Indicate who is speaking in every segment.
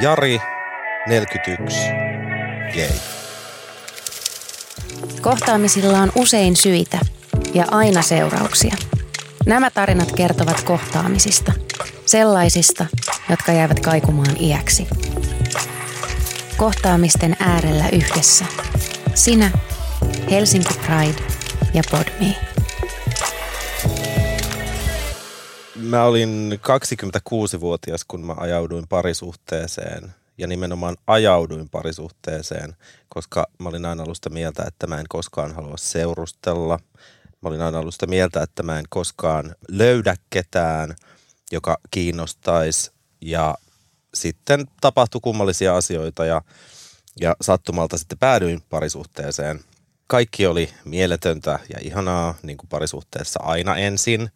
Speaker 1: Jari, 41, gay.
Speaker 2: Kohtaamisilla on usein syitä ja aina seurauksia. Nämä tarinat kertovat kohtaamisista. Sellaisista, jotka jäävät kaikumaan iäksi. Kohtaamisten äärellä yhdessä. Sinä, Helsinki Pride ja Podme.
Speaker 1: Mä olin 26-vuotias, kun mä ajauduin parisuhteeseen ja nimenomaan ajauduin parisuhteeseen, koska mä olin aina ollut sitä mieltä, että mä en koskaan halua seurustella. Mä olin aina ollut sitä mieltä, että mä en koskaan löydä ketään, joka kiinnostaisi ja sitten tapahtui kummallisia asioita ja, ja sattumalta sitten päädyin parisuhteeseen. Kaikki oli mieletöntä ja ihanaa, niin kuin parisuhteessa aina ensin.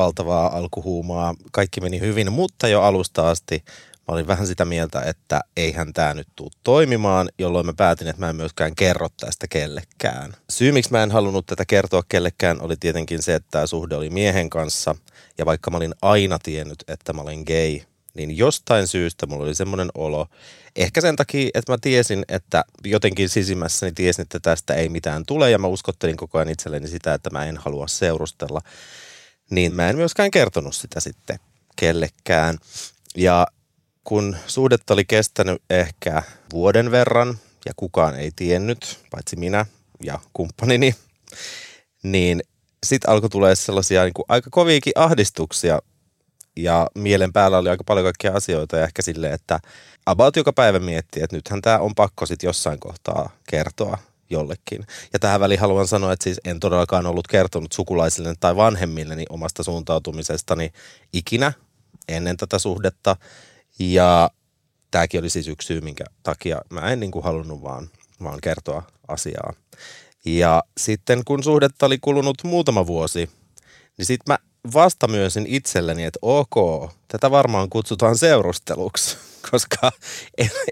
Speaker 1: Valtavaa alkuhuumaa, kaikki meni hyvin, mutta jo alusta asti mä olin vähän sitä mieltä, että eihän tämä nyt tule toimimaan, jolloin mä päätin, että mä en myöskään kerro tästä kellekään. Syy, miksi mä en halunnut tätä kertoa kellekään, oli tietenkin se, että tämä suhde oli miehen kanssa. Ja vaikka mä olin aina tiennyt, että mä olen gay, niin jostain syystä mulla oli semmoinen olo, ehkä sen takia, että mä tiesin, että jotenkin sisimmässäni tiesin, että tästä ei mitään tule ja mä uskottelin koko ajan itselleni sitä, että mä en halua seurustella, niin mä en myöskään kertonut sitä sitten kellekään. Ja kun suhdetta oli kestänyt ehkä vuoden verran ja kukaan ei tiennyt, paitsi minä ja kumppanini, niin sitten alkoi tulee sellaisia niin kuin aika koviakin ahdistuksia ja mielen päällä oli aika paljon kaikkia asioita ja ehkä silleen, että about joka päivä miettii, että nythän tämä on pakko sitten jossain kohtaa kertoa jollekin. Ja tähän väliin haluan sanoa, että siis en todellakaan ollut kertonut sukulaisille tai vanhemmilleni omasta suuntautumisestani ikinä ennen tätä suhdetta. Ja tämäkin oli siis yksi syy, minkä takia mä en niin kuin halunnut vaan, vaan kertoa asiaa. Ja sitten kun suhdetta oli kulunut muutama vuosi, niin sitten mä vasta myönsin itselleni, että ok, tätä varmaan kutsutaan seurusteluksi, koska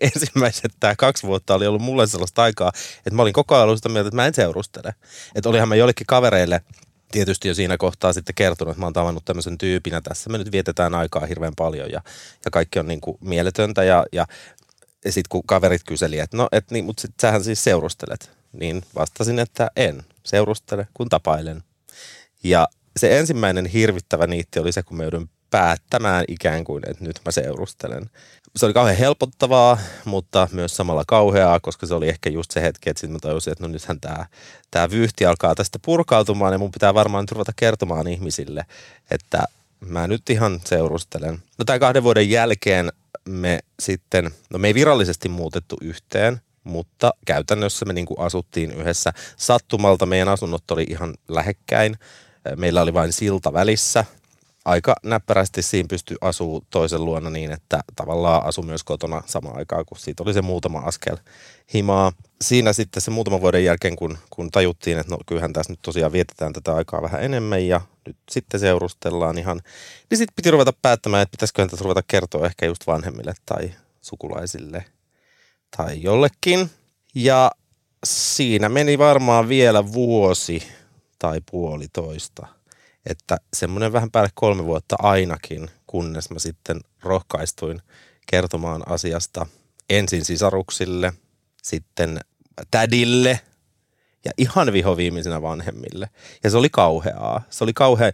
Speaker 1: ensimmäiset tämä kaksi vuotta oli ollut mulle sellaista aikaa, että mä olin koko ajan ollut sitä mieltä, että mä en seurustele. Että olihan mä jollekin kavereille tietysti jo siinä kohtaa sitten kertonut, että mä oon tavannut tämmöisen tyypinä tässä. Me nyt vietetään aikaa hirveän paljon ja, ja kaikki on niin kuin mieletöntä ja, ja, ja sitten kun kaverit kyseli, että no, et niin, mutta sit sähän siis seurustelet, niin vastasin, että en seurustele, kun tapailen. Ja se ensimmäinen hirvittävä niitti oli se, kun me joudun päättämään ikään kuin, että nyt mä seurustelen. Se oli kauhean helpottavaa, mutta myös samalla kauheaa, koska se oli ehkä just se hetki, että sitten mä tajusin, että no nythän tämä, tämä vyyhti alkaa tästä purkautumaan ja mun pitää varmaan nyt ruveta kertomaan ihmisille, että mä nyt ihan seurustelen. No tämän kahden vuoden jälkeen me sitten, no me ei virallisesti muutettu yhteen, mutta käytännössä me niin kuin asuttiin yhdessä. Sattumalta meidän asunnot oli ihan lähekkäin Meillä oli vain silta välissä. Aika näppärästi siinä pystyi asuu toisen luona niin, että tavallaan asu myös kotona samaan aikaan, kun siitä oli se muutama askel himaa. Siinä sitten se muutaman vuoden jälkeen, kun, kun tajuttiin, että no kyllähän tässä nyt tosiaan vietetään tätä aikaa vähän enemmän ja nyt sitten seurustellaan ihan, niin sitten piti ruveta päättämään, että pitäisiköhän tässä ruveta kertoa ehkä just vanhemmille tai sukulaisille tai jollekin. Ja siinä meni varmaan vielä vuosi tai puolitoista. Että semmoinen vähän päälle kolme vuotta ainakin, kunnes mä sitten rohkaistuin kertomaan asiasta ensin sisaruksille, sitten tädille ja ihan vihoviimeisenä vanhemmille. Ja se oli kauheaa. Se oli kauhea.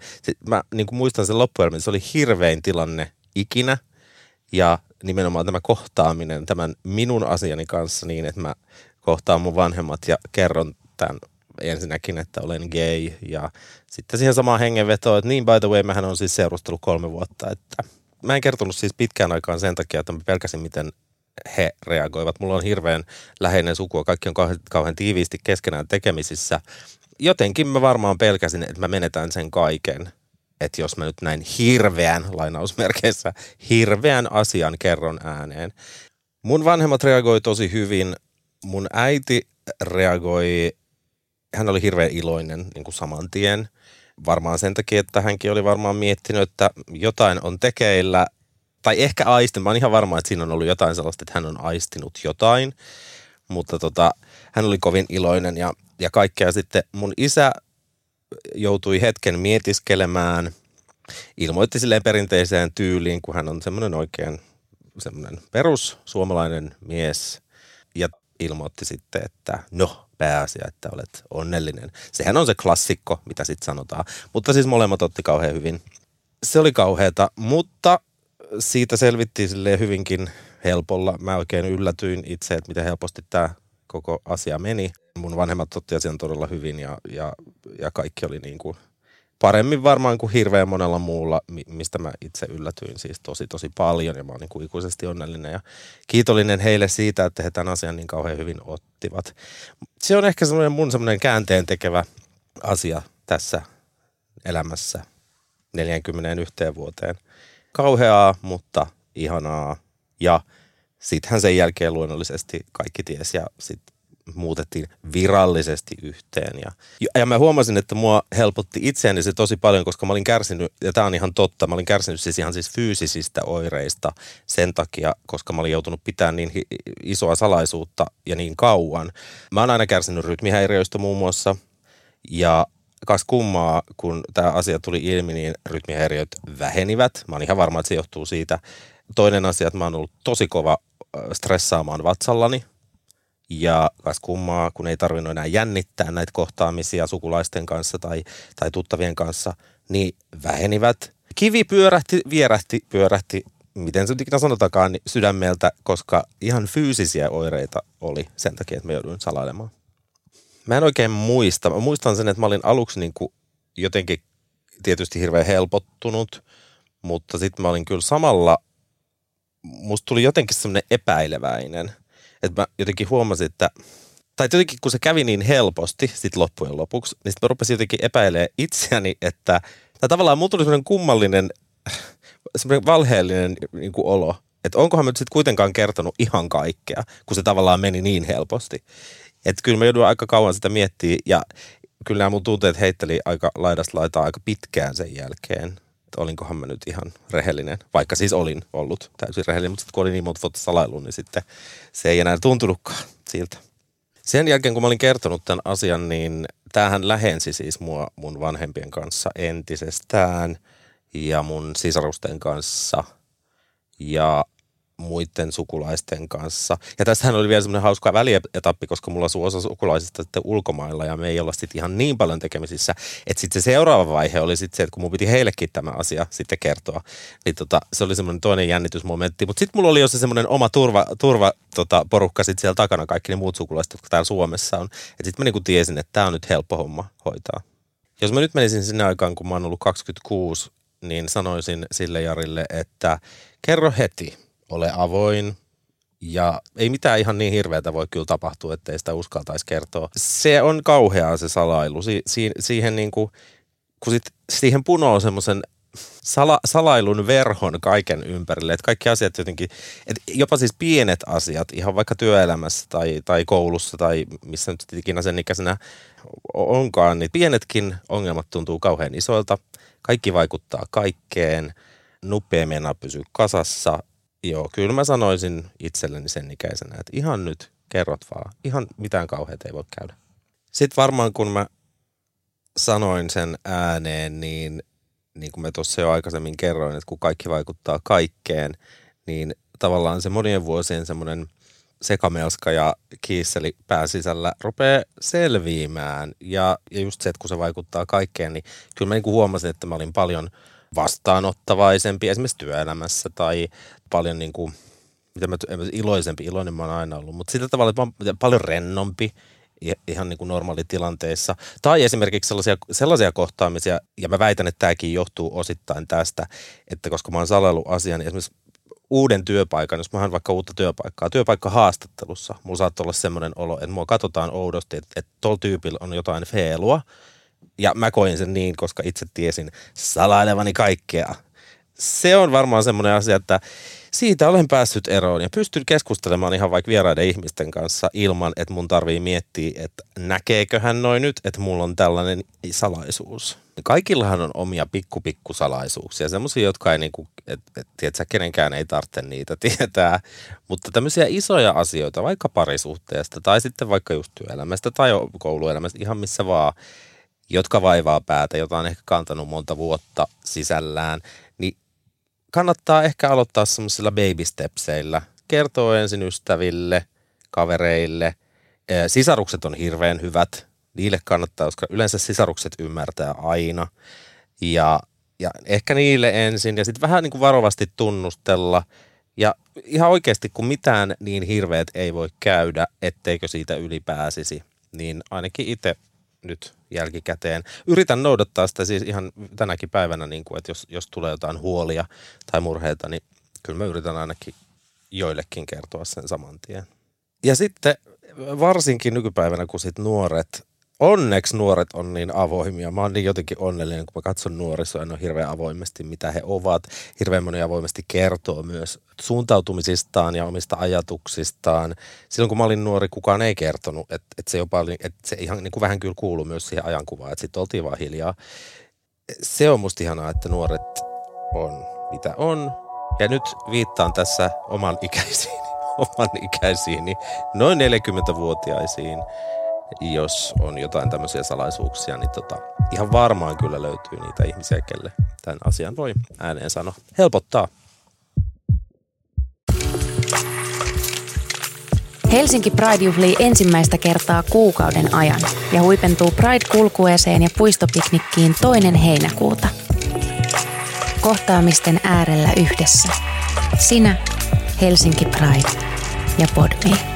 Speaker 1: Mä niin kuin muistan sen loppujen, se oli hirvein tilanne ikinä. Ja nimenomaan tämä kohtaaminen tämän minun asiani kanssa niin, että mä kohtaan mun vanhemmat ja kerron tämän ensinnäkin, että olen gay ja sitten siihen samaan hengenvetoon, että niin by the way, mähän on siis seurustellut kolme vuotta, että mä en kertonut siis pitkään aikaan sen takia, että mä pelkäsin, miten he reagoivat. Mulla on hirveän läheinen sukua, kaikki on kauhean, kauhean tiiviisti keskenään tekemisissä. Jotenkin mä varmaan pelkäsin, että mä menetän sen kaiken. Että jos mä nyt näin hirveän, lainausmerkeissä, hirveän asian kerron ääneen. Mun vanhemmat reagoi tosi hyvin. Mun äiti reagoi hän oli hirveän iloinen niin kuin saman tien. Varmaan sen takia, että hänkin oli varmaan miettinyt, että jotain on tekeillä. Tai ehkä aistin. Mä oon ihan varma, että siinä on ollut jotain sellaista, että hän on aistinut jotain. Mutta tota, hän oli kovin iloinen ja, ja kaikkea. Sitten mun isä joutui hetken mietiskelemään ilmoitti silleen perinteiseen tyyliin, kun hän on semmoinen oikein semmoinen perus suomalainen mies ja ilmoitti sitten, että no pääasia, että olet onnellinen. Sehän on se klassikko, mitä sitten sanotaan. Mutta siis molemmat otti kauhean hyvin. Se oli kauheata, mutta siitä selvittiin silleen hyvinkin helpolla. Mä oikein yllätyin itse, että miten helposti tämä koko asia meni. Mun vanhemmat otti asian todella hyvin ja, ja, ja kaikki oli niin kuin paremmin varmaan kuin hirveän monella muulla, mistä mä itse yllätyin siis tosi tosi paljon ja mä oon niin kuin ikuisesti onnellinen ja kiitollinen heille siitä, että he tämän asian niin kauhean hyvin ottivat. Se on ehkä semmoinen mun semmoinen käänteen tekevä asia tässä elämässä 41 vuoteen. Kauheaa, mutta ihanaa ja sittenhän sen jälkeen luonnollisesti kaikki ties ja sitten muutettiin virallisesti yhteen. Ja, ja mä huomasin, että mua helpotti itseäni se tosi paljon, koska mä olin kärsinyt, ja tämä on ihan totta, mä olin kärsinyt siis ihan siis fyysisistä oireista sen takia, koska mä olin joutunut pitämään niin isoa salaisuutta ja niin kauan. Mä oon aina kärsinyt rytmihäiriöistä muun muassa, ja kas kummaa, kun tämä asia tuli ilmi, niin rytmihäiriöt vähenivät. Mä oon ihan varma, että se johtuu siitä. Toinen asia, että mä oon ollut tosi kova stressaamaan vatsallani, ja kas kummaa, kun ei tarvinnut enää jännittää näitä kohtaamisia sukulaisten kanssa tai, tai tuttavien kanssa, niin vähenivät. Kivi pyörähti, vierähti, pyörähti, miten se ikinä sanotakaan, niin sydämeltä, koska ihan fyysisiä oireita oli sen takia, että me jouduin salailemaan. Mä en oikein muista. Mä muistan sen, että mä olin aluksi niin kuin jotenkin tietysti hirveän helpottunut, mutta sitten mä olin kyllä samalla, musta tuli jotenkin semmoinen epäileväinen – että mä jotenkin huomasin, että tai jotenkin kun se kävi niin helposti sit loppujen lopuksi, niin sitten mä rupesin jotenkin epäilemään itseäni, että tai tavallaan mulla tuli semmoinen kummallinen, semmoinen valheellinen niin kuin olo, että onkohan mä nyt sitten kuitenkaan kertonut ihan kaikkea, kun se tavallaan meni niin helposti. Että kyllä mä joudun aika kauan sitä miettiä ja kyllä nämä mun tunteet heitteli aika laidasta laitaa aika pitkään sen jälkeen että olinkohan mä nyt ihan rehellinen, vaikka siis olin ollut täysin rehellinen, mutta sitten kun oli niin monta vuotta salailu, niin sitten se ei enää tuntunutkaan siltä. Sen jälkeen, kun mä olin kertonut tämän asian, niin tämähän lähensi siis mua mun vanhempien kanssa entisestään ja mun sisarusten kanssa. Ja muiden sukulaisten kanssa. Ja tässähän oli vielä semmoinen hauska välietappi, koska mulla asuu osa sukulaisista sitten ulkomailla ja me ei olla sitten ihan niin paljon tekemisissä. Että sitten se seuraava vaihe oli sitten se, että kun mun piti heillekin tämä asia sitten kertoa, niin tota, se oli semmoinen toinen jännitysmomentti. Mutta sitten mulla oli jo se semmoinen oma turva, turva tota, porukka sitten siellä takana, kaikki ne muut sukulaiset, jotka täällä Suomessa on. Että sitten mä niinku tiesin, että tämä on nyt helppo homma hoitaa. Jos mä nyt menisin sinne aikaan, kun mä oon ollut 26, niin sanoisin sille Jarille, että kerro heti, ole avoin ja ei mitään ihan niin hirveätä voi kyllä tapahtua, ettei sitä uskaltaisi kertoa. Se on kauheaa se salailu. Si- si- siihen niin kuin, kun sit siihen punoo semmoisen sala, salailun verhon kaiken ympärille. Että kaikki asiat jotenkin, että jopa siis pienet asiat, ihan vaikka työelämässä tai, tai koulussa tai missä nyt ikinä sen ikäisenä onkaan, niin pienetkin ongelmat tuntuu kauhean isoilta. Kaikki vaikuttaa kaikkeen. Nupea mennä pysyä kasassa Joo, kyllä mä sanoisin itselleni sen ikäisenä, että ihan nyt kerrot vaan. Ihan mitään kauheita ei voi käydä. Sitten varmaan kun mä sanoin sen ääneen, niin niin kuin mä tuossa jo aikaisemmin kerroin, että kun kaikki vaikuttaa kaikkeen, niin tavallaan se monien vuosien semmoinen sekamelska ja kiisseli pääsisällä rupeaa selviämään. Ja, ja just se, että kun se vaikuttaa kaikkeen, niin kyllä mä niin kuin huomasin, että mä olin paljon – vastaanottavaisempi esimerkiksi työelämässä tai paljon niin kuin, mitä mä, iloisempi, iloinen mä oon aina ollut, mutta sillä tavalla, että mä oon paljon rennompi ihan niin kuin normaalitilanteissa. Tai esimerkiksi sellaisia, sellaisia kohtaamisia, ja mä väitän, että tämäkin johtuu osittain tästä, että koska mä oon salailu asian, niin esimerkiksi uuden työpaikan, jos mä haen vaikka uutta työpaikkaa, työpaikkahaastattelussa, mulla saattaa olla semmoinen olo, että mua katsotaan oudosti, että, että tuolla tyypillä on jotain feelua, ja mä koin sen niin, koska itse tiesin salailevani kaikkea. Se on varmaan semmoinen asia, että siitä olen päässyt eroon ja pystyn keskustelemaan ihan vaikka vieraiden ihmisten kanssa ilman, että mun tarvii miettiä, että näkeekö hän noin nyt, että mulla on tällainen salaisuus. Kaikillahan on omia pikku pikku salaisuuksia, semmoisia, jotka ei niinku, että et, tiedätkö, kenenkään ei tarvitse niitä tietää. Mutta tämmöisiä isoja asioita, vaikka parisuhteesta tai sitten vaikka just työelämästä tai kouluelämästä, ihan missä vaan, jotka vaivaa päätä, jota on ehkä kantanut monta vuotta sisällään, niin kannattaa ehkä aloittaa semmoisilla baby stepseillä. Kertoo ensin ystäville, kavereille. Sisarukset on hirveän hyvät. Niille kannattaa, koska yleensä sisarukset ymmärtää aina. Ja, ja ehkä niille ensin ja sitten vähän niin kuin varovasti tunnustella. Ja ihan oikeasti, kun mitään niin hirveät ei voi käydä, etteikö siitä ylipääsisi, niin ainakin itse nyt jälkikäteen. Yritän noudattaa sitä siis ihan tänäkin päivänä, niin kuin, että jos, jos tulee jotain huolia tai murheita, niin kyllä mä yritän ainakin joillekin kertoa sen saman tien. Ja sitten varsinkin nykypäivänä, kun sit nuoret onneksi nuoret on niin avoimia. Mä oon niin jotenkin onnellinen, kun mä katson nuorisoa, en ole hirveän avoimesti, mitä he ovat. Hirveän moni avoimesti kertoo myös suuntautumisistaan ja omista ajatuksistaan. Silloin kun mä olin nuori, kukaan ei kertonut, että, että se jopa oli, että se ihan niin kuin vähän kyllä kuuluu myös siihen ajankuvaan, että sitten oltiin vaan hiljaa. Se on musta ihanaa, että nuoret on mitä on. Ja nyt viittaan tässä oman ikäisiin, oman ikäisiini, noin 40-vuotiaisiin jos on jotain tämmöisiä salaisuuksia, niin tota, ihan varmaan kyllä löytyy niitä ihmisiä, kelle tämän asian voi ääneen sanoa. Helpottaa.
Speaker 2: Helsinki Pride juhlii ensimmäistä kertaa kuukauden ajan ja huipentuu Pride-kulkueeseen ja puistopiknikkiin toinen heinäkuuta. Kohtaamisten äärellä yhdessä. Sinä, Helsinki Pride ja Podme.